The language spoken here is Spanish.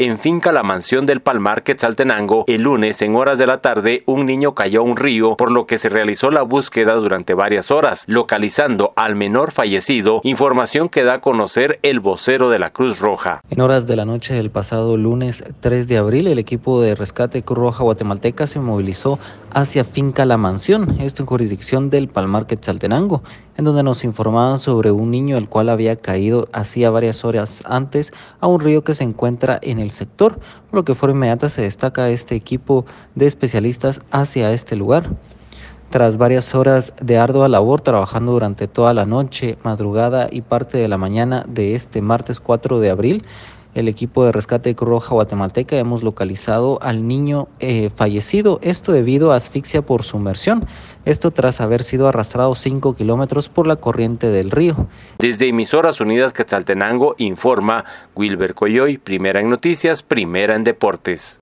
en finca La Mansión del Palmar, Quetzaltenango. El lunes, en horas de la tarde, un niño cayó a un río, por lo que se realizó la búsqueda durante varias horas, localizando al menor fallecido, información que da a conocer el vocero de la Cruz Roja. En horas de la noche del pasado lunes 3 de abril, el equipo de rescate Cruz Roja Guatemalteca se movilizó hacia finca La Mansión, esto en jurisdicción del Palmar Quetzaltenango, en donde nos informaban sobre un niño el cual había caído hacía varias horas antes a un río que se encuentra en el sector, por lo que fue inmediata se destaca este equipo de especialistas hacia este lugar. Tras varias horas de ardua labor trabajando durante toda la noche, madrugada y parte de la mañana de este martes 4 de abril, el equipo de rescate de Cruz Roja Guatemalteca hemos localizado al niño eh, fallecido, esto debido a asfixia por sumersión, esto tras haber sido arrastrado 5 kilómetros por la corriente del río. Desde Emisoras Unidas Quetzaltenango informa Wilber Coyoy, primera en noticias, primera en deportes.